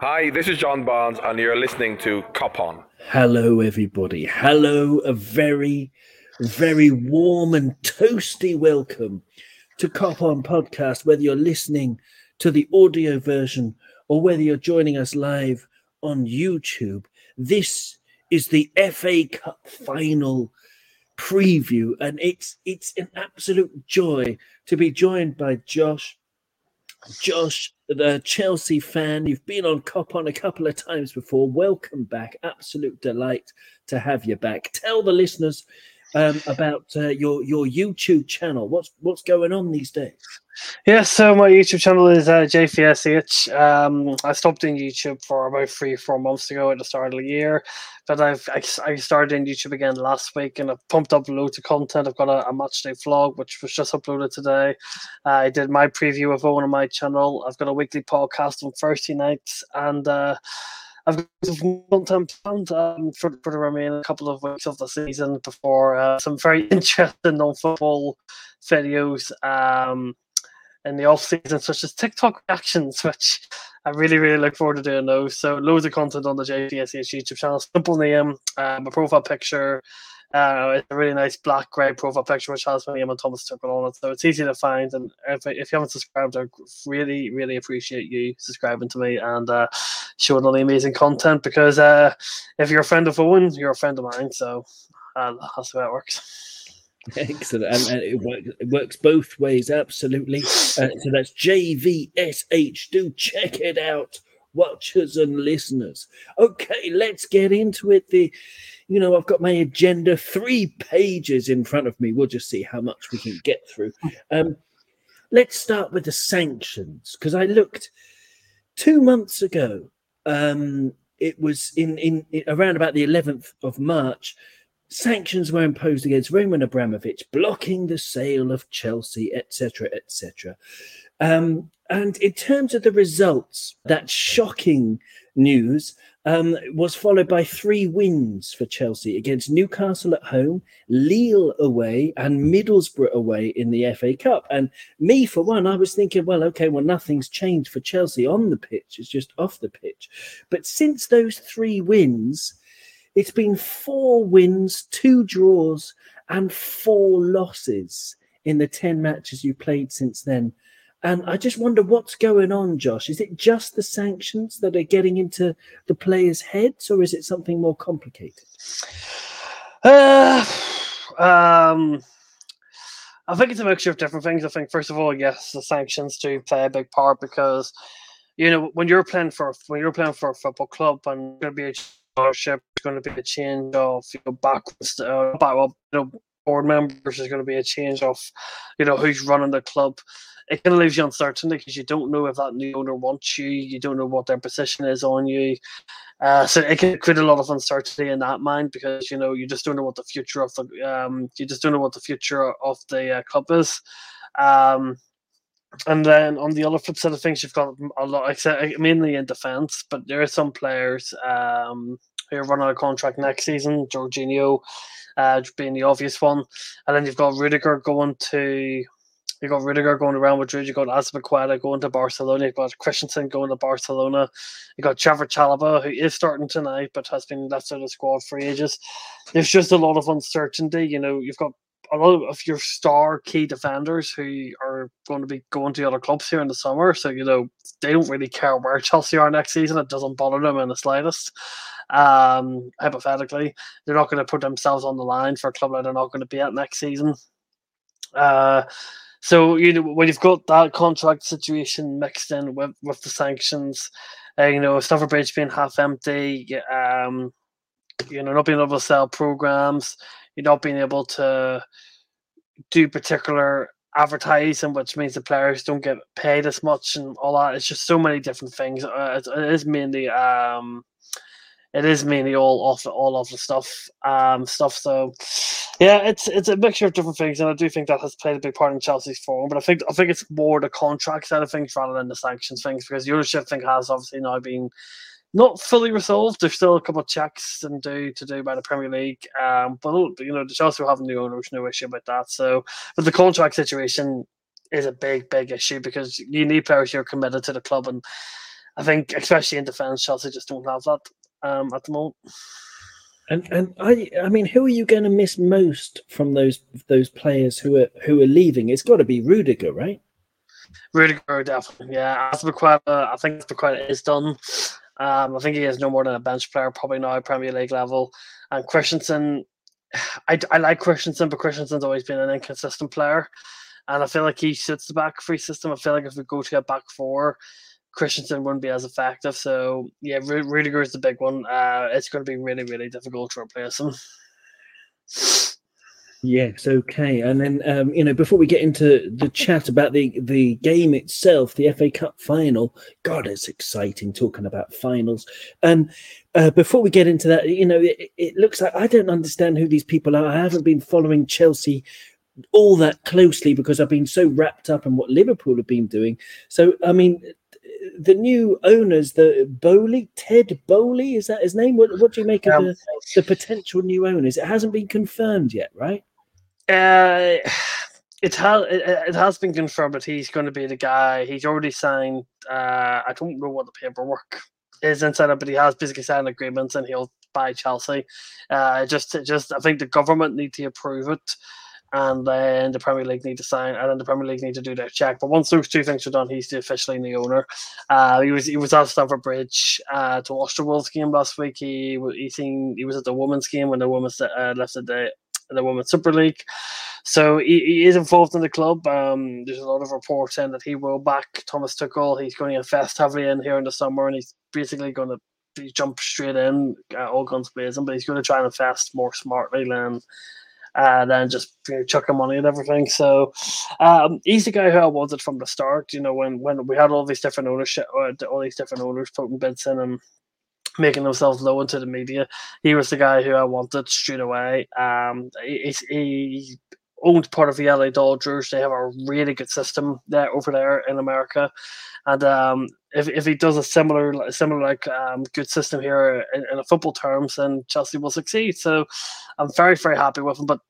Hi, this is John Barnes, and you're listening to Cop On. Hello, everybody. Hello, a very, very warm and toasty welcome to Cop On Podcast, whether you're listening to the audio version or whether you're joining us live on YouTube. This is the FA Cup final preview, and it's it's an absolute joy to be joined by Josh. Josh, the Chelsea fan, you've been on Cop on a couple of times before. Welcome back. Absolute delight to have you back. Tell the listeners um, about uh, your your YouTube channel. What's what's going on these days? Yeah, so my YouTube channel is uh, JFSH. Um, I stopped doing YouTube for about three, four months ago at the start of the year, but I've I, I started in YouTube again last week, and I've pumped up loads of content. I've got a, a match day vlog which was just uploaded today. Uh, I did my preview of Owen on my channel. I've got a weekly podcast on Thursday nights, and uh, I've got some content planned um, for, for the remaining couple of weeks of the season before uh, some very interesting non-football videos. Um, in the off season, such as TikTok reactions, which I really, really look forward to doing those. So loads of content on the JPSH YouTube channel. Simple name, um, a profile picture. Uh, it's a really nice black grey profile picture which has my name and Thomas Tuchel on it, so it's easy to find. And if, if you haven't subscribed, I really, really appreciate you subscribing to me and uh, showing all the amazing content. Because uh, if you're a friend of Owen, you're a friend of mine. So uh, that's the way it works. Excellent, and, and it, works, it, works, both ways, absolutely. Uh, so that's JVSH. Do check it out, watchers and listeners. Okay, let's get into it. The, you know, I've got my agenda, three pages in front of me. We'll just see how much we can get through. Um, let's start with the sanctions because I looked two months ago. Um, it was in, in, in around about the 11th of March sanctions were imposed against Roman Abramovich, blocking the sale of Chelsea, etc., etc. Um, and in terms of the results, that shocking news um, was followed by three wins for Chelsea against Newcastle at home, Lille away, and Middlesbrough away in the FA Cup. And me, for one, I was thinking, well, okay, well, nothing's changed for Chelsea on the pitch, it's just off the pitch. But since those three wins, it's been four wins, two draws, and four losses in the 10 matches you played since then. And I just wonder what's going on, Josh. Is it just the sanctions that are getting into the players' heads, or is it something more complicated? Uh, um, I think it's a mixture of different things. I think, first of all, yes, the sanctions do play a big part because, you know, when you're playing for when you're playing for a football club and going to be a scholarship. Going to be a change of you know backwards, uh, back, well, you know, board members. There's going to be a change of you know who's running the club. It kind of leaves you uncertain because you don't know if that new owner wants you. You don't know what their position is on you. Uh, so it can create a lot of uncertainty in that mind because you know you just don't know what the future of the um, you just don't know what the future of the uh, club is. Um, and then on the other flip side of things, you've got a lot, except mainly in defence, but there are some players um, who are running a contract next season. Jorginho uh, being the obvious one, and then you've got Rudiger going to. You've got Rudiger going around Madrid. You've got Azpilicueta going to Barcelona. You've got Christensen going to Barcelona. You've got Trevor Chalobah, who is starting tonight, but has been left out of the squad for ages. There's just a lot of uncertainty. You know, you've got a lot of your star key defenders who are going to be going to other clubs here in the summer. So, you know, they don't really care where Chelsea are next season. It doesn't bother them in the slightest. Um, hypothetically, they're not going to put themselves on the line for a club that they're not going to be at next season. Uh, so you know when you've got that contract situation mixed in with, with the sanctions, uh, you know Stamford Bridge being half empty, um, you know not being able to sell programs, you're not being able to do particular advertising, which means the players don't get paid as much and all that. It's just so many different things. Uh, it is mainly um, it is mainly all off all of the stuff um stuff. So yeah, it's it's a mixture of different things, and I do think that has played a big part in Chelsea's form. But I think I think it's more the contract side of things rather than the sanctions things because the ownership thing has obviously now been not fully resolved. There's still a couple of checks and do to do by the Premier League. Um, but you know, the Chelsea will have new owners, no issue about that. So, but the contract situation is a big, big issue because you need players who are committed to the club and I think, especially in defence, Chelsea just don't have that um, at the moment. And and I I mean, who are you going to miss most from those those players who are who are leaving? It's got to be Rudiger, right? Rudiger, definitely. Yeah, Azpilicueta, I think Azpilicueta is done. Um, I think he is no more than a bench player, probably now Premier League level. And Christensen, I, I like Christensen, but Christensen's always been an inconsistent player. And I feel like he suits the back three system. I feel like if we go to a back four, Christensen wouldn't be as effective. So yeah, Rudiger is the big one. Uh, it's going to be really, really difficult to replace him. Yes, okay. And then um, you know, before we get into the chat about the the game itself, the FA Cup final. God, it's exciting talking about finals. And uh, before we get into that, you know, it, it looks like I don't understand who these people are. I haven't been following Chelsea all that closely because I've been so wrapped up in what Liverpool have been doing. So, I mean, the new owners, the Boehly, Ted Boehly, is that his name? What, what do you make of the, the potential new owners? It hasn't been confirmed yet, right? Uh, it has it, it, has been confirmed that he's going to be the guy. He's already signed. Uh, I don't know what the paperwork is inside it, but he has basically signed agreements and he'll buy Chelsea. Uh, just just I think the government need to approve it and then the Premier League need to sign, and then the Premier League need to do their check. But once those two things are done, he's officially the owner. Uh, he was he was at Stamford Bridge uh, to watch the Wolves game last week. He he seen he was at the women's game when the women's uh, left the the women's Super League. So he, he is involved in the club. Um, there's a lot of reports saying that he will back Thomas Tuchel. He's going to invest heavily in here in the summer, and he's basically going to jump straight in, uh, all guns blazing. But he's going to try and invest more smartly than uh, than just you know, chucking money and everything. So um, he's the guy who I wanted from the start. You know, when when we had all these different ownership, uh, all these different owners putting bids in and making themselves known to the media, he was the guy who I wanted straight away. Um, he, he owned part of the LA Dodgers. They have a really good system there over there in America, and um, if, if he does a similar similar like um, good system here in, in football terms, then Chelsea will succeed. So I'm very very happy with him. But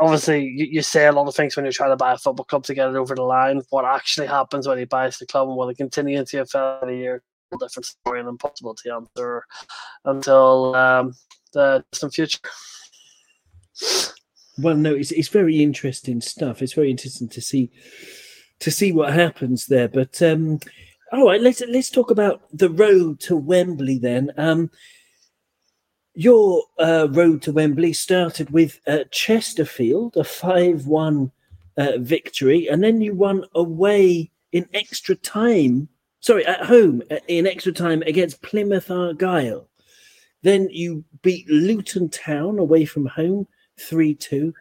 obviously, you, you say a lot of things when you're trying to buy a football club to get it over the line. What actually happens when he buys the club and will it continue into a fair year? Different story and impossible to answer until um, the distant future. Well, no, it's it's very interesting stuff. It's very interesting to see to see what happens there. But um, all right, let's let's talk about the road to Wembley then. Um, your uh, road to Wembley started with uh, Chesterfield, a five-one uh, victory, and then you won away in extra time. Sorry, at home uh, in extra time against Plymouth Argyle. Then you beat Luton Town away from home, three-two,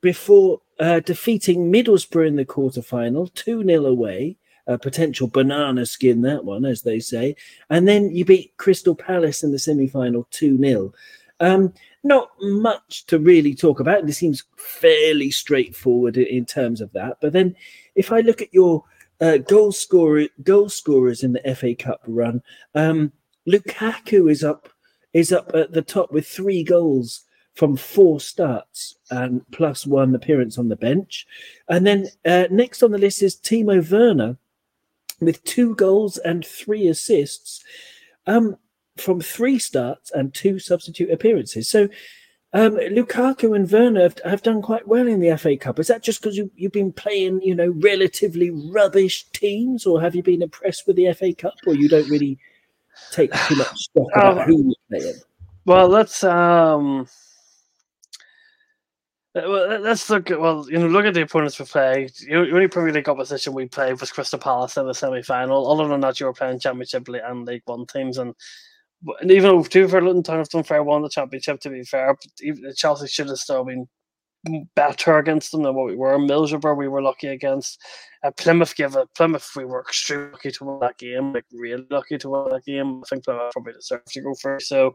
before uh, defeating Middlesbrough in the quarter-final, two 0 away a potential banana skin, that one, as they say. And then you beat Crystal Palace in the semi final 2 0. Um, not much to really talk about. This seems fairly straightforward in terms of that. But then if I look at your uh, goal scorer goal scorers in the FA Cup run, um, Lukaku is up is up at the top with three goals from four starts and plus one appearance on the bench. And then uh, next on the list is Timo Werner with two goals and three assists um, from three starts and two substitute appearances. So um, Lukaku and Werner have, have, done quite well in the FA Cup. Is that just because you, you've been playing, you know, relatively rubbish teams, or have you been impressed with the FA Cup, or you don't really take too much stock about um, who you're playing? Well, let's um, well, let's look at well, you know, look at the opponents we played. The only Premier League opposition we played was Crystal Palace in the semi-final. Other than that, you were playing Championship and League One teams, and, and even though two for Luton Town have done fair won the Championship, to be fair, even Chelsea should have still been better against them than what we were. Middlesbrough, we were lucky against. Uh, Plymouth gave a Plymouth. We were extremely lucky to win that game, like really lucky to win that game. I think Plymouth probably deserved to go first. So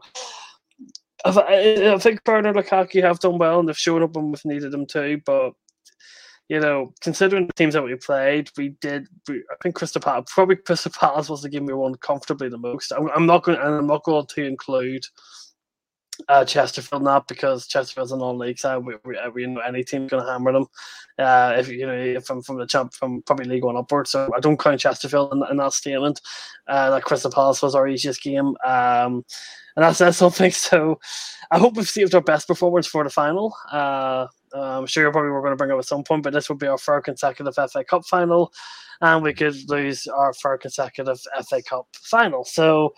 I, I think Bernard Lukaku have done well and they've shown up when we've needed them too. But you know, considering the teams that we played, we did. We, I think Crystal Palace, probably Crystal Palace was the game we won comfortably the most. I'm, I'm not going, and I'm not going to include uh, Chesterfield not because Chesterfield's a non-league side. We, we, uh, we know any team's going to hammer them. Uh, if you know from from the champ from probably League One upward. So I don't count Chesterfield in, in that statement. Uh, that Crystal Palace was our easiest game, um, and that says something. So I hope we've saved our best performance for the final. Uh, I'm sure probably we're going to bring up at some point, but this would be our third consecutive FA Cup final, and we could lose our third consecutive FA Cup final. So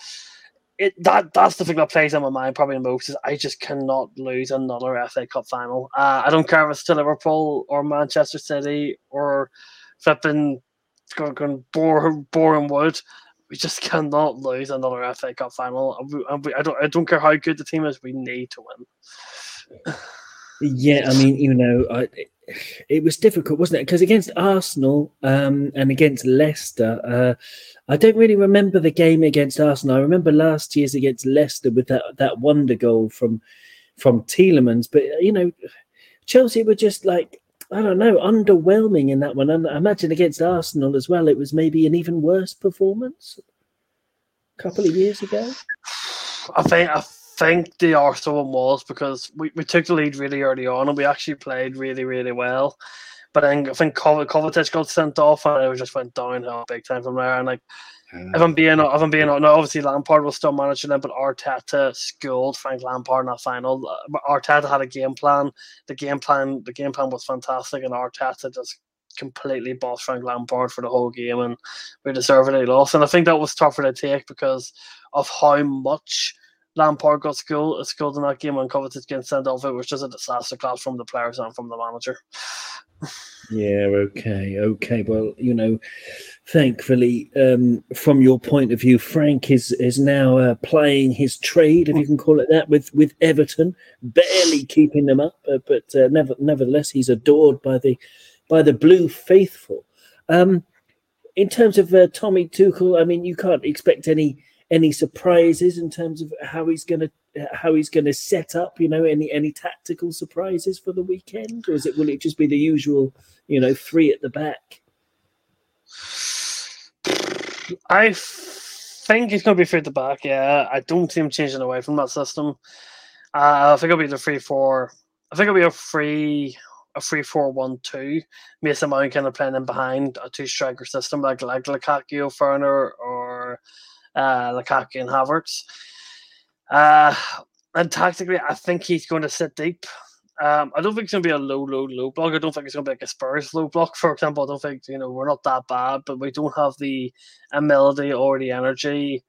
it that that's the thing that plays on my mind probably most is I just cannot lose another FA Cup final. Uh, I don't care if it's to Liverpool or Manchester City or flipping going, boring, boring wood. We just cannot lose another FA Cup final. And we, and we, I don't I don't care how good the team is. We need to win. Yeah, I mean, you know, I, it was difficult, wasn't it? Because against Arsenal um, and against Leicester, uh, I don't really remember the game against Arsenal. I remember last year's against Leicester with that that wonder goal from from Tielemans. But you know, Chelsea were just like I don't know, underwhelming in that one. And I imagine against Arsenal as well, it was maybe an even worse performance a couple of years ago. I think I think the Arsenal one was because we, we took the lead really early on and we actually played really, really well. But then I think Kovacic got sent off and it just went downhill big time from there. And like, if I'm being, if I'm being, no, obviously Lampard was still managing them, but Arteta schooled Frank Lampard in that final. Arteta had a game plan. The game plan, the game plan was fantastic, and Arteta just completely bossed Frank Lampard for the whole game, and we deservedly lost. And I think that was tougher to take because of how much Lampard got schooled, schooled in that game and Kovacic getting sent off. It was just a disaster class from the players and from the manager. Yeah, okay, okay. Well, you know, thankfully, um, from your point of view, Frank is is now uh, playing his trade, if you can call it that, with with Everton, barely keeping them up, uh, but uh, never, nevertheless, he's adored by the by the blue faithful. Um, in terms of uh, Tommy Tuchel, I mean, you can't expect any any surprises in terms of how he's going to how he's going to set up you know any any tactical surprises for the weekend? Or is it will it just be the usual you know three at the back? I think he's going to be three at the back yeah. I don't see him changing away from that system. Uh, i think it'll be the three four i think it'll be a free a three four one two. Mason Mount kind of playing in behind a two striker system like like Lukaku, Werner, or uh, Lukaku and Havertz. Uh, and tactically, I think he's going to sit deep. Um, I don't think it's going to be a low, low, low block. I don't think it's going to be like a Spurs low block, for example. I don't think, you know, we're not that bad, but we don't have the ability or the energy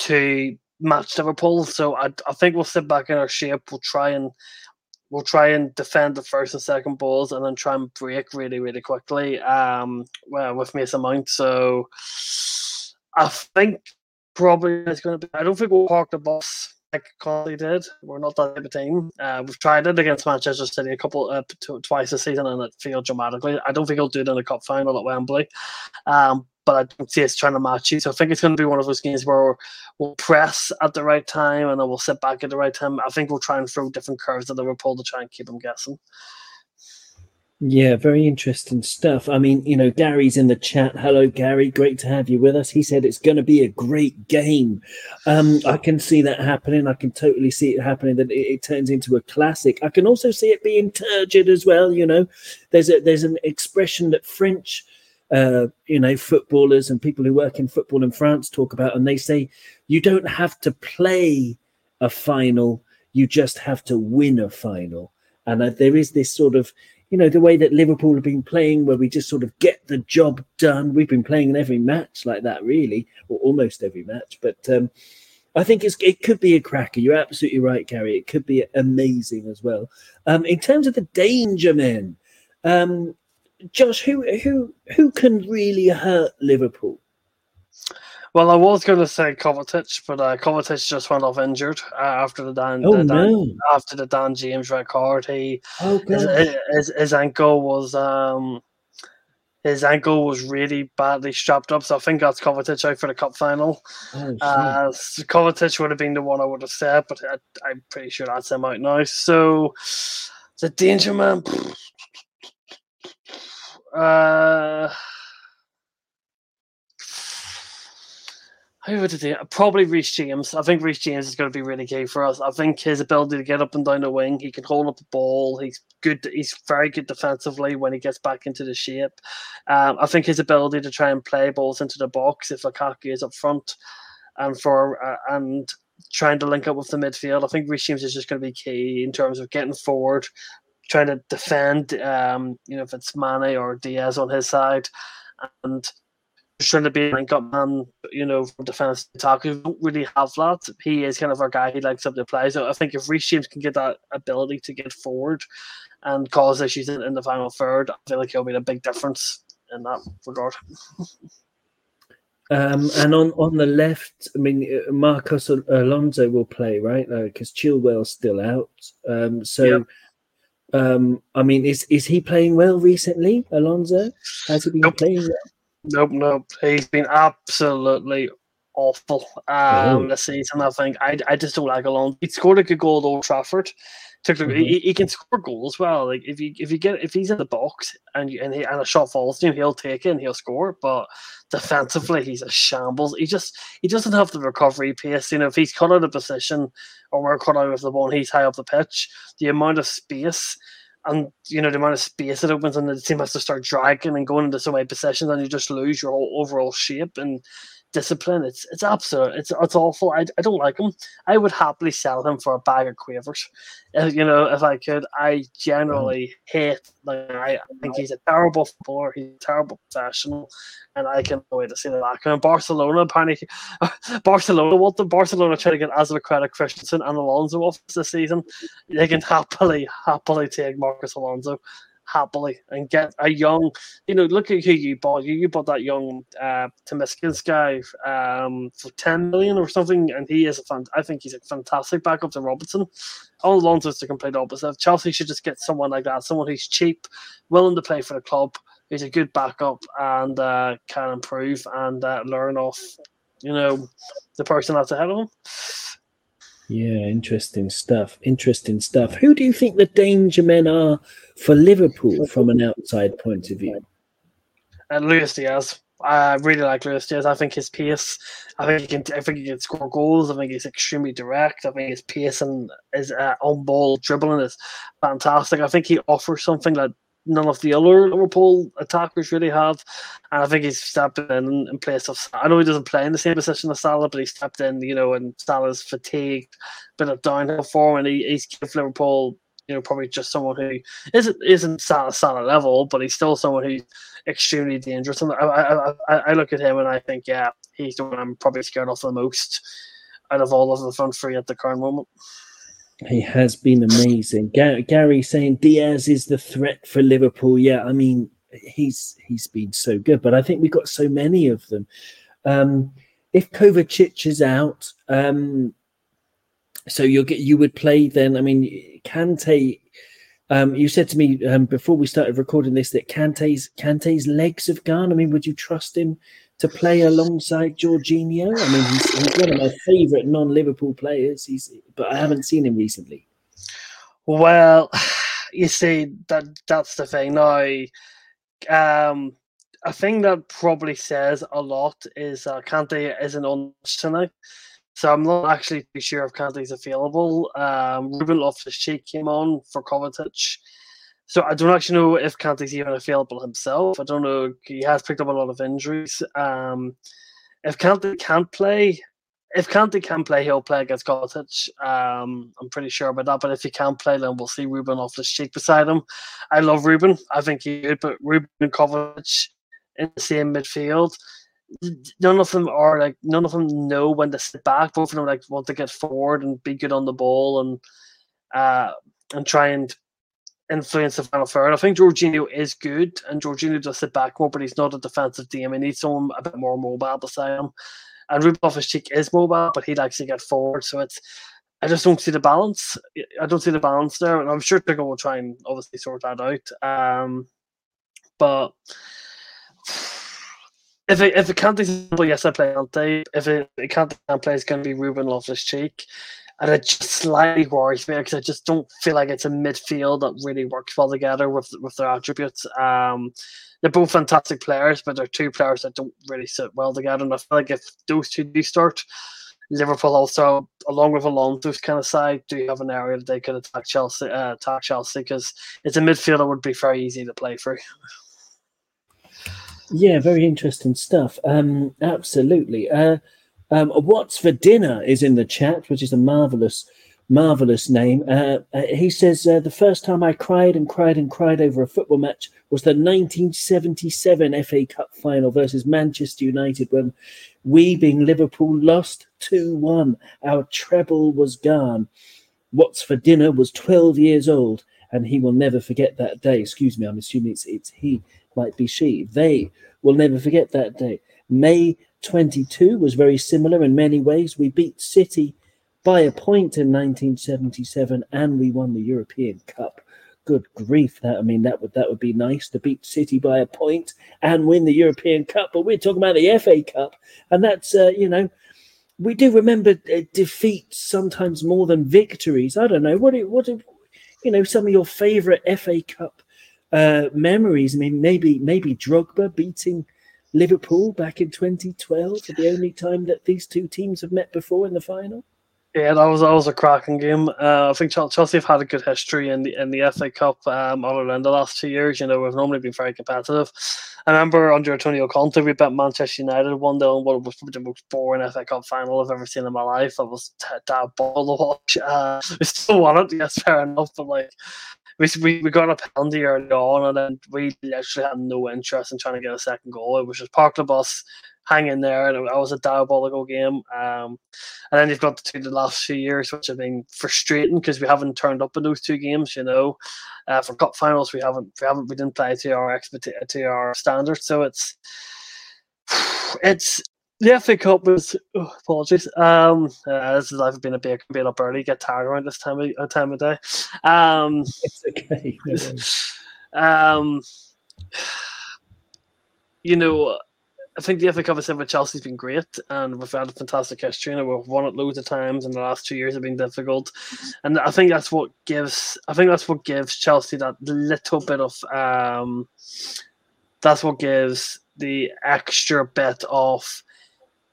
to match Liverpool. So I, I think we'll sit back in our shape. We'll try and we'll try and defend the first and second balls and then try and break really, really quickly um, well, with Mason Mount. So I think probably is going to be. I don't think we'll park the bus like Conte did. We're not that type of team. Uh, we've tried it against Manchester City a couple, uh, t- twice this season, and it failed dramatically. I don't think he'll do it in the cup final at Wembley. Um, but I don't see us trying to match you. So I think it's going to be one of those games where we'll press at the right time and then we'll sit back at the right time. I think we'll try and throw different curves at Liverpool to try and keep them guessing. Yeah, very interesting stuff. I mean, you know, Gary's in the chat. Hello, Gary. Great to have you with us. He said it's going to be a great game. Um, I can see that happening. I can totally see it happening. That it, it, turns into a classic. I can also see it being turgid as well. You know, there's a there's an expression that French, uh, you know, footballers and people who work in football in France talk about, and they say you don't have to play a final. You just have to win a final. And uh, there is this sort of you know, the way that Liverpool have been playing, where we just sort of get the job done. We've been playing in every match like that, really, or almost every match. But um, I think it could be a cracker. You're absolutely right, Gary. It could be amazing as well. Um, in terms of the danger men, um, Josh, who who who can really hurt Liverpool? Well, I was going to say Kovacic, but uh, Kovacic just went off injured uh, after the Dan, oh, the Dan no. after the Dan James red card. He oh, his, his, his ankle was um his ankle was really badly strapped up, so I think that's Kovacic out for the cup final. Oh, uh, so Kovacic would have been the one I would have said, but I, am pretty sure that's him out now. So the danger man. Uh, Who would it be? Probably Reece James. I think Reece James is going to be really key for us. I think his ability to get up and down the wing, he can hold up the ball. He's good. He's very good defensively when he gets back into the shape. Um, I think his ability to try and play balls into the box if Lukaku is up front, and for uh, and trying to link up with the midfield. I think Reece James is just going to be key in terms of getting forward, trying to defend. Um, you know, if it's Mane or Diaz on his side, and trying to be a link up man, you know, from defense attack. We don't really have that. He is kind of our guy. He likes up the play. So I think if Reece James can get that ability to get forward and cause issues in, in the final third, I feel like he'll be a big difference in that regard. Um, and on, on the left, I mean, uh, Marcos Alonso will play, right? Because uh, Chilwell's still out. Um, so, yep. um, I mean, is is he playing well recently, Alonso? Has he been nope. playing well? Nope, nope. He's been absolutely awful um, oh. this season. I think I, I just don't like Alonso. He scored a good goal at Old Trafford. Took mm-hmm. he, he, can score goals well. Like if you if you get if he's in the box and you, and, he, and a shot falls to him, he'll take it and he'll score. But defensively, he's a shambles. He just he doesn't have the recovery pace. You know, if he's cut out of position or we're cut out of the ball, he's high up the pitch. The amount of space and you know the amount of space it opens, and the team has to start dragging and going into so many possessions, and you just lose your whole overall shape. And discipline. It's it's absolute. It's it's awful. I, I don't like him. I would happily sell him for a bag of quavers. If, you know, if I could. I mm-hmm. generally hate. Like I, I think he's a terrible footballer. He's a terrible professional, and I can't wait to see the back. And Barcelona apparently, Barcelona want the Barcelona try to get Azpilicueta Christensen and Alonso off this season. They can happily happily take Marcos Alonso happily and get a young, you know, look at who you bought. You, you bought that young uh, Tsimikas guy um, for 10 million or something, and he is a fan. I think he's a fantastic backup to Robertson. All Alonso's the complete opposite. Chelsea should just get someone like that, someone who's cheap, willing to play for the club, who's a good backup, and uh, can improve and uh, learn off, you know, the person that's ahead of him. Yeah, interesting stuff. Interesting stuff. Who do you think the danger men are for Liverpool from an outside point of view? Uh, Luis Diaz. I really like Luis Diaz. I think his pace. I think he can. I think he can score goals. I think he's extremely direct. I think his pace and his uh, on ball dribbling is fantastic. I think he offers something that none of the other Liverpool attackers really have. And I think he's stepped in in place of. I know he doesn't play in the same position as Salah, but he stepped in, you know, and Salah's fatigued, bit of downhill form, and he, he's given Liverpool, you know, probably just someone who isn't isn't Salah Salah level, but he's still someone who's extremely dangerous. And I, I, I, I look at him and I think, yeah, he's the one I'm probably scared of the most out of all of the front three at the current moment. He has been amazing. Gary saying Diaz is the threat for Liverpool. Yeah, I mean he's he's been so good, but I think we've got so many of them. Um, if Kovacic is out, um, so you'll get you would play then. I mean, Kante. Um, you said to me um, before we started recording this that Kante's Kante's legs have gone. I mean, would you trust him to play alongside Jorginho. I mean, he's, he's one of my favourite non-Liverpool players. He's, but I haven't seen him recently. Well, you see, that that's the thing. Now, um, a thing that probably says a lot is uh, Kante isn't on tonight. So I'm not actually too sure if Kante's available. Um, Ruben Loftus-Cheek came on for Kovacic. So I don't actually know if Kante's even available himself. I don't know. He has picked up a lot of injuries. Um, if Kante can't play, if Kante can play, he'll play against Kovacic. Um, I'm pretty sure about that. But if he can't play, then we'll see Ruben Loftus-Cheek beside him. I love Ruben. I think he could put Ruben and Kovacic in the same midfield. None of them are like none of them know when to sit back. Both of them like want to get forward and be good on the ball and uh, and try and influence the final third. I think Jorginho is good, and Jorginho does sit back more, but he's not a defensive team. He needs someone a bit more mobile beside him. And Ruben Loftus-Cheek is mobile, but he likes to get forward. So it's, I just don't see the balance. I don't see the balance there, and I'm sure Tuchel will try and obviously sort that out. Um, but if it if it can't be simple, yes, I play Ante. If it, it can't, play, it's going to be Ruben Loftus-Cheek. And it just slightly worries me because I just don't feel like it's a midfield that really works well together with with their attributes. Um, they're both fantastic players, but they're two players that don't really sit well together. And I feel like if those two do start, Liverpool also, along with Alonso's kind of side, do have an area that they could attack Chelsea, uh, attack Chelsea because it's a midfield that would be very easy to play through. Yeah, very interesting stuff. Um, absolutely. Uh, um, what's for dinner is in the chat, which is a marvelous, marvelous name. Uh, uh, he says uh, the first time I cried and cried and cried over a football match was the 1977 FA Cup final versus Manchester United when we, being Liverpool, lost 2 1. Our treble was gone. What's for dinner was 12 years old, and he will never forget that day. Excuse me, I'm assuming it's, it's he, might be she. They will never forget that day. May 22 was very similar in many ways. We beat City by a point in 1977 and we won the European Cup. Good grief! That I mean, that would that would be nice to beat City by a point and win the European Cup. But we're talking about the FA Cup, and that's uh, you know, we do remember uh, defeats sometimes more than victories. I don't know what it, what it, you know some of your favourite FA Cup uh, memories. I mean, maybe maybe Drogba beating Liverpool back in 2012 for the only time that these two teams have met before in the final. Yeah, that was that was a cracking game. Uh, I think Chelsea have had a good history in the in the FA Cup. Um, other than the last two years, you know, we've normally been very competitive. I remember under Antonio Conte, we bet Manchester United one day on what was probably the most boring FA Cup final I've ever seen in my life. That was that ball to watch. Uh, we still won it, yes, fair enough, but like we, we, we got a penalty early on, and then we literally had no interest in trying to get a second goal. It was just park the bus, hang in there, and it was a diabolical game. Um, and then you've got the two the last few years, which have been frustrating because we haven't turned up in those two games. You know, uh, for cup finals, we haven't we haven't we didn't play to our expect to our standards, so it's it's the FA Cup was oh, apologies. Um, uh, this is I've been a baker, being up early, get tired around this time of uh, time of day. Um, it's okay. um, you know, I think the FA Cup is with Chelsea's been great, and we've had a fantastic history, and we've won it loads of times, and the last two years have been difficult, and I think that's what gives. I think that's what gives Chelsea that little bit of. Um, that's what gives the extra bit of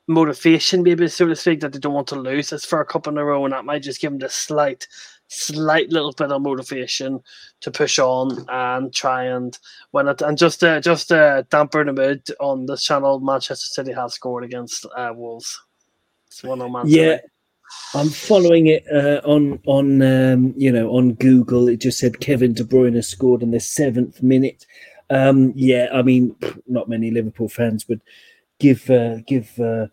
motivation, maybe so to speak, that they don't want to lose. It's for a couple in a row, and that might just give them the slight, slight little bit of motivation to push on and try and win it. And just uh, just uh, damper the mood on this channel, Manchester City have scored against uh, Wolves. It's one on Man Yeah. I'm following it uh, on on um, you know on Google. It just said Kevin De Bruyne scored in the seventh minute. Um, yeah, I mean, not many Liverpool fans would give uh, give uh,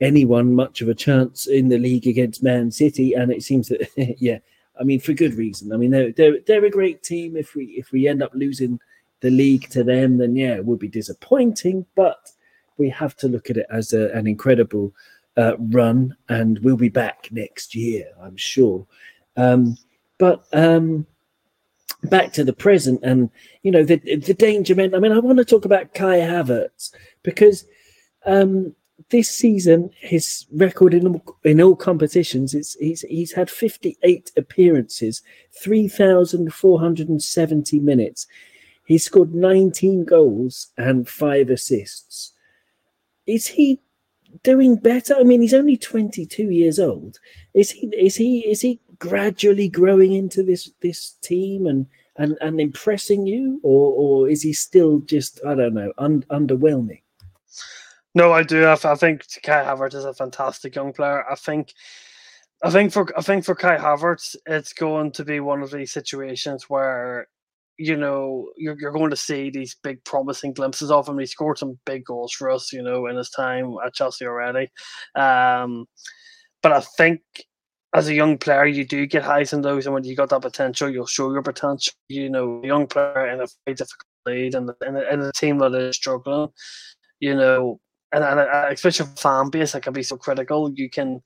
anyone much of a chance in the league against Man City, and it seems that yeah, I mean for good reason. I mean they're they're they're a great team. If we if we end up losing the league to them, then yeah, it would be disappointing. But we have to look at it as a, an incredible uh, run, and we'll be back next year, I'm sure. Um, but um, back to the present, and you know the the danger men. I mean, I want to talk about Kai Havertz because um, this season, his record in in all competitions is he's he's had 58 appearances, 3,470 minutes. He scored 19 goals and five assists. Is he doing better? I mean, he's only 22 years old. Is he is he is he gradually growing into this this team and and and impressing you, or or is he still just I don't know un, underwhelming? No, I do. I, I think Kai Havertz is a fantastic young player. I think, I think for I think for Kai Havertz, it's going to be one of these situations where you know you're, you're going to see these big promising glimpses of him. He scored some big goals for us, you know, in his time at Chelsea already. Um, but I think as a young player, you do get highs and lows, and when you got that potential, you'll show your potential. You know, a young player in a very difficult lead and in, in a team that is struggling, you know, and, and uh, especially fan base that can be so critical. You can,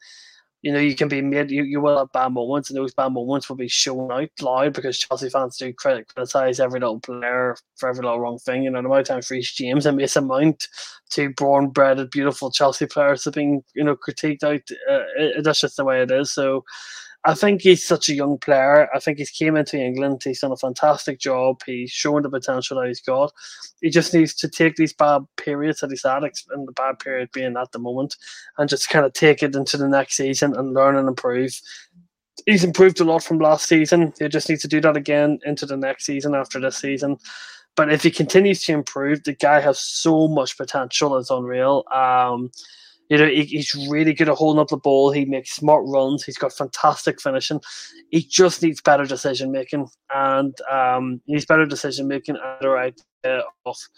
you know, you can be made. You, you will have bad moments, and those bad moments will be shown out loud because Chelsea fans do criticize every little player for every little wrong thing. You know, the amount of times Reece James and Mason Mount, two born bred beautiful Chelsea players, have been you know critiqued out. Uh, it, that's just the way it is. So. I think he's such a young player. I think he's came into England. He's done a fantastic job. He's shown the potential that he's got. He just needs to take these bad periods that he's had, and the bad period being at the moment, and just kind of take it into the next season and learn and improve. He's improved a lot from last season. He just needs to do that again into the next season after this season. But if he continues to improve, the guy has so much potential. It's unreal. Um, you know, he, he's really good at holding up the ball. He makes smart runs. He's got fantastic finishing. He just needs better decision making, and um, he needs better decision making at the right off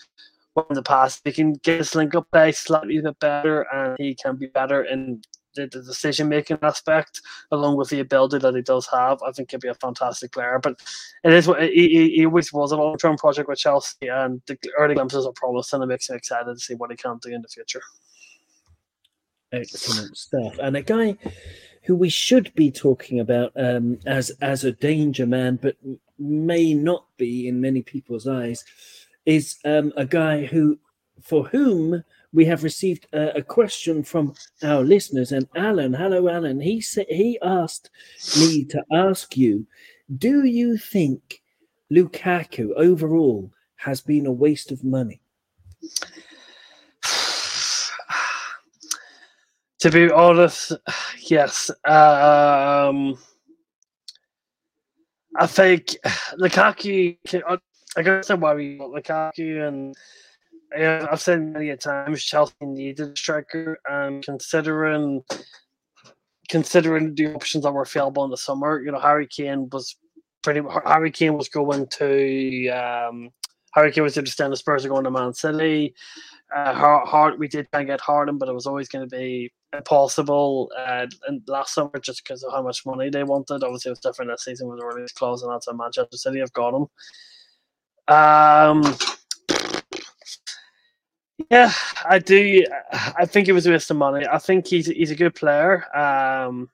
in the past. He can get his link up play slightly bit better, and he can be better in the, the decision making aspect, along with the ability that he does have. I think he'll be a fantastic player. But it is what he, he always was a long term project with Chelsea, and the early glimpses are promising. It makes me excited to see what he can do in the future. Excellent stuff. And a guy who we should be talking about um, as as a danger man, but may not be in many people's eyes, is um, a guy who, for whom we have received a, a, question from our listeners. And Alan, hello, Alan. He said he asked me to ask you, do you think Lukaku overall has been a waste of money? To be honest, yes. Um, I think Lukaku. I guess I'm worried about Lukaku, and yeah, I've said many a times Chelsea needed a striker, and considering considering the options that were available in the summer, you know, Harry Kane was pretty. Harry Kane was going to. Um, Harry Kane was to the Spurs are going to Man City. Uh, hard, we did try and get Haaland, but it was always going to be impossible uh, last summer just because of how much money they wanted. Obviously, it was different this season with the release clause, and that's why Manchester City have got him. Um, yeah, I do. I think it was a waste of money. I think he's he's a good player. Um,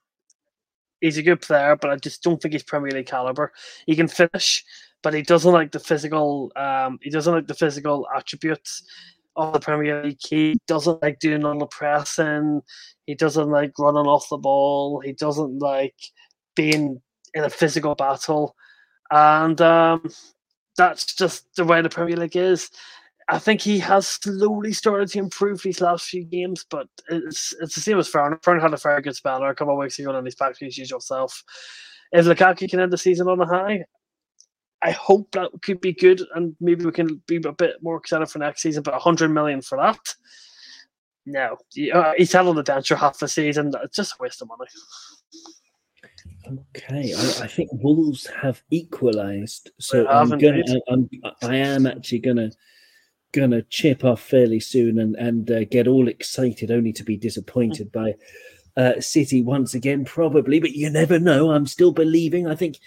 he's a good player, but I just don't think he's Premier League caliber. He can finish, but he doesn't like the physical. Um, he doesn't like the physical attributes of the Premier League. He doesn't like doing all the pressing. He doesn't like running off the ball. He doesn't like being in a physical battle. And um, that's just the way the Premier League is. I think he has slowly started to improve these last few games, but it's it's the same as Fern. Fern had a very good spell a couple of weeks ago, and he's back to his usual self. If Lukaku can end the season on a high, I hope that could be good, and maybe we can be a bit more excited for next season. But 100 million for that, no, he's had on the denture half the season. It's just a waste of money. Okay, I, I think Wolves have equalised, so I'm gonna, I'm, I am actually gonna gonna chip off fairly soon and and uh, get all excited, only to be disappointed by uh, City once again, probably. But you never know. I'm still believing. I think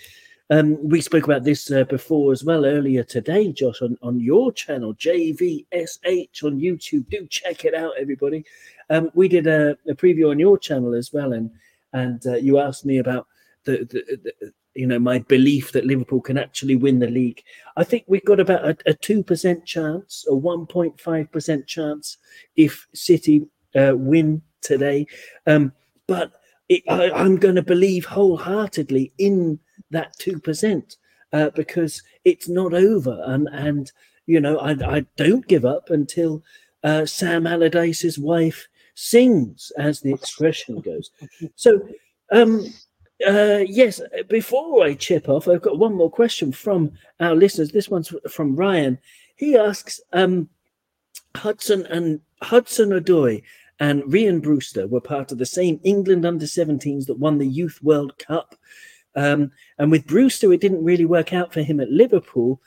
um, we spoke about this uh, before as well earlier today, Josh, on, on your channel, JVSH on YouTube. Do check it out, everybody. Um, we did a, a, preview on your channel as well, and and uh, you asked me about the, the, the, you know my belief that Liverpool can actually win the league. I think we've got about a two percent chance, a one point five percent chance if City uh, win today. Um, but it, I, I'm going to believe wholeheartedly in that two percent uh, because it's not over, and and you know I, I don't give up until uh, Sam Allardyce's wife sings, as the expression goes. So, um, uh, yes, before I chip off, I've got one more question from our listeners. This one's from Ryan. He asks, um, Hudson and Hudson Odoi and Rhian Brewster were part of the same England under 17s that won the Youth World Cup. Um, and with Brewster, it didn't really work out for him at Liverpool.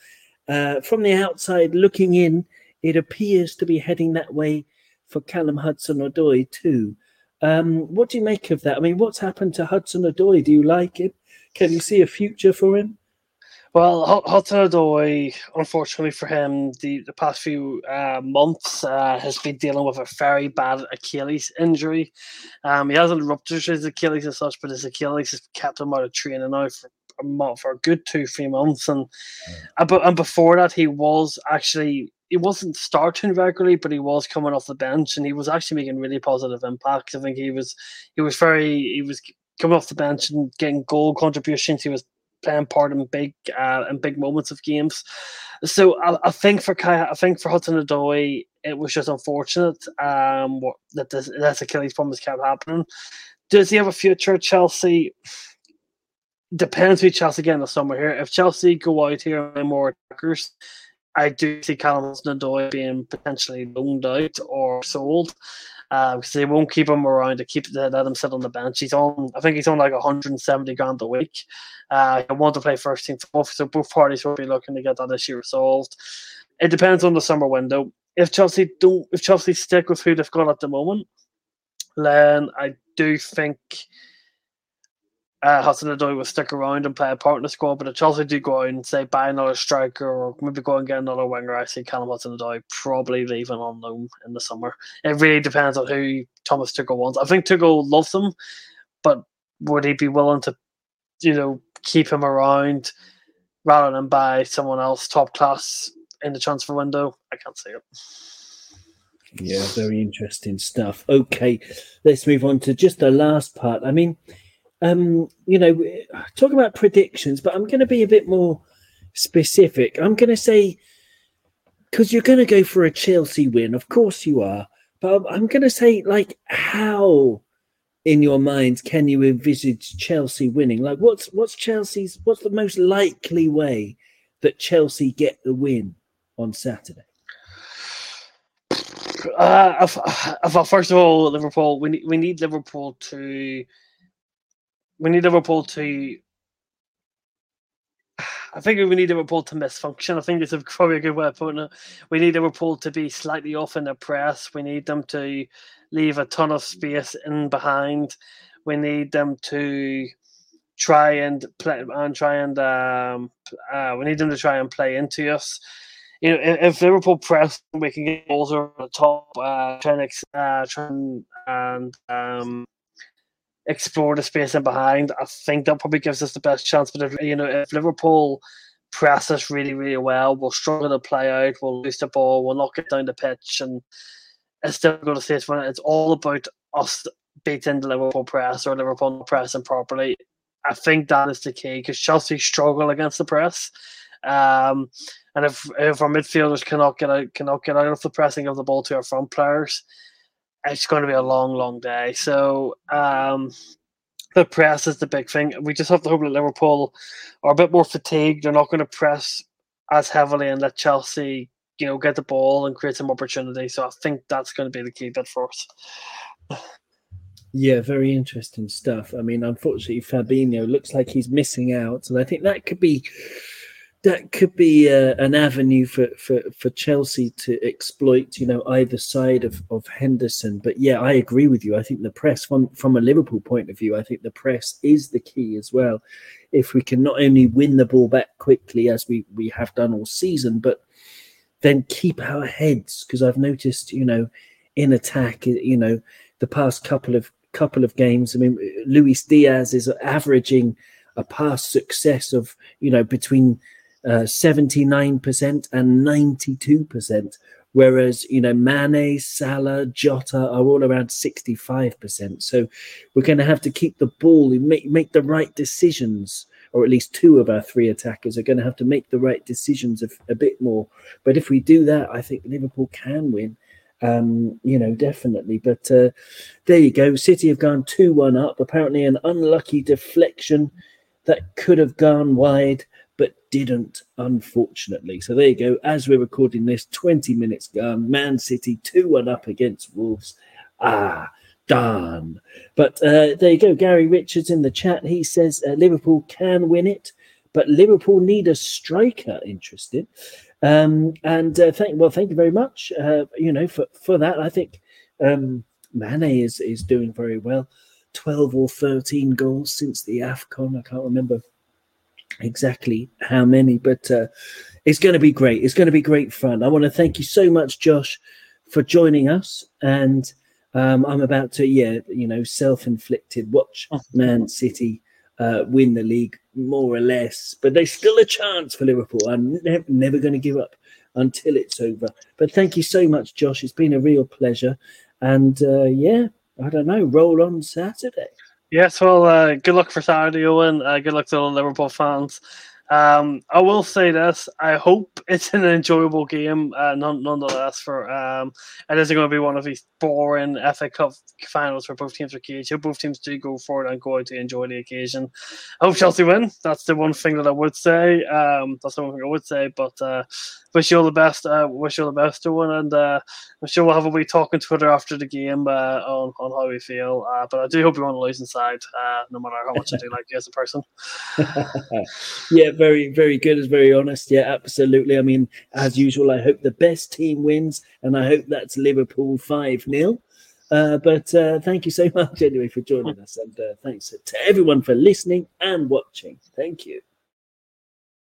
Uh, from the outside looking in, it appears to be heading that way for Callum Hudson Odoi too. Um, what do you make of that? I mean, what's happened to Hudson Odoi? Do you like him? Can you see a future for him? Well, Hudson Odoi, unfortunately for him, the, the past few uh, months uh, has been dealing with a very bad Achilles injury. Um, he hasn't ruptured his Achilles as such, but his Achilles has kept him out of training now for a month, for a good two, three months. And, mm. and before that, he was actually he wasn't starting regularly, but he was coming off the bench, and he was actually making really positive impacts. I think he was he was very he was coming off the bench and getting goal contributions. He was playing part in big uh, in big moments of games. So I, I think for Kai, I think for Hudson Odoi, it was just unfortunate um, that this, Achilles problems kept happening. Does he have a future Chelsea? Depends who Chelsea get in the summer here. If Chelsea go out here and more attackers, I do see Callum Hudson-Odoi being potentially loaned out or sold uh, because they won't keep him around to keep let him sit on the bench. He's on, I think he's on like 170 grand a week. Uh, I want to play first team football, so both parties will be looking to get that issue resolved. It depends on the summer window. If Chelsea don't, if Chelsea stick with who they've got at the moment, then I do think uh, Hudson Odoi will stick around and play a part in the squad. But if Chelsea do go out and say buy another striker or maybe go and get another winger, I see Callum Hudson Odoi probably leaving on loan in the summer. It really depends on who Thomas Tuchel wants. I think Tuchel loves him, but would he be willing to, you know, keep him around rather than buy someone else top class in the transfer window? I can't see it. Yeah, very interesting stuff. Okay, let's move on to just the last part. I mean, um, you know, talk about predictions, but I'm going to be a bit more specific. I'm going to say because you're going to go for a Chelsea win, of course you are. But I'm going to say, like, how in your mind can you envisage Chelsea winning? Like, what's what's Chelsea's what's the most likely way that Chelsea get the win on Saturday? Uh, first of all, Liverpool, we need, we need Liverpool to we need Liverpool to. I think we need Liverpool to misfunction. I think it's probably a good way of putting it. We need Liverpool to be slightly off in the press. We need them to leave a ton of space in behind. We need them to try and play and try and um, uh, we need them to try and play into us. You know, if, if Liverpool press, we can get balls over the top, uh, try and, uh, try and, and um, explore the space in behind. I think that probably gives us the best chance. But if you know, if Liverpool press us really, really well, we'll struggle to play out, we'll lose the ball, we'll knock it down the pitch, and it's difficult to say it's when it's all about us beating the Liverpool press or Liverpool pressing properly. I think that is the key because Chelsea struggle against the press. Um, and if if our midfielders cannot get out cannot get out of the pressing of the ball to our front players, it's going to be a long, long day. So um, the press is the big thing. We just have to hope that Liverpool are a bit more fatigued. They're not going to press as heavily and let Chelsea, you know, get the ball and create some opportunity. So I think that's going to be the key bit for us. Yeah, very interesting stuff. I mean, unfortunately, Fabinho looks like he's missing out, and I think that could be that could be uh, an avenue for, for, for Chelsea to exploit, you know, either side of, of Henderson. But yeah, I agree with you. I think the press, from, from a Liverpool point of view, I think the press is the key as well. If we can not only win the ball back quickly as we, we have done all season, but then keep our heads. Because I've noticed, you know, in attack, you know, the past couple of couple of games, I mean, Luis Diaz is averaging a past success of, you know, between – 79% uh, and 92%. Whereas, you know, Mane, Salah, Jota are all around 65%. So we're going to have to keep the ball and make, make the right decisions, or at least two of our three attackers are going to have to make the right decisions a, a bit more. But if we do that, I think Liverpool can win. Um, you know, definitely. But uh, there you go. City have gone 2 1 up. Apparently, an unlucky deflection that could have gone wide didn't, unfortunately. So there you go. As we're recording this, 20 minutes gone. Man City 2 1 up against Wolves. Ah, done. But uh, there you go. Gary Richards in the chat. He says uh, Liverpool can win it, but Liverpool need a striker. Interesting. Um, and uh, thank well, thank you very much. Uh, you know, for, for that, I think um, Mane is is doing very well. 12 or 13 goals since the AFCON. I can't remember exactly how many, but uh, it's going to be great. It's going to be great fun. I want to thank you so much, Josh, for joining us. And um, I'm about to, yeah, you know, self-inflicted. Watch Man City uh, win the league more or less, but there's still a chance for Liverpool. I'm ne- never going to give up until it's over. But thank you so much, Josh. It's been a real pleasure. And uh, yeah, I don't know, roll on Saturday. Yes, well, uh, good luck for Saturday, Owen. Uh, good luck to all Liverpool fans. Um, I will say this: I hope it's an enjoyable game, uh, none, nonetheless. For um, it isn't going to be one of these boring FA Cup finals where both teams are caged. Both teams do go for it and go out to enjoy the occasion. I hope Chelsea win. That's the one thing that I would say. Um, that's the one thing I would say. But uh, wish you all the best. Uh, wish you all the best, Owen, and uh, I'm sure we'll have a wee talk on Twitter after the game uh, on on how we feel. Uh, but I do hope you want to lose inside, uh, no matter how much I do like you as a person. yeah, very, very good. Is very honest. Yeah, absolutely. I mean, as usual, I hope the best team wins, and I hope that's Liverpool five 0 uh, but uh, thank you so much anyway for joining us, and uh, thanks to everyone for listening and watching. Thank you.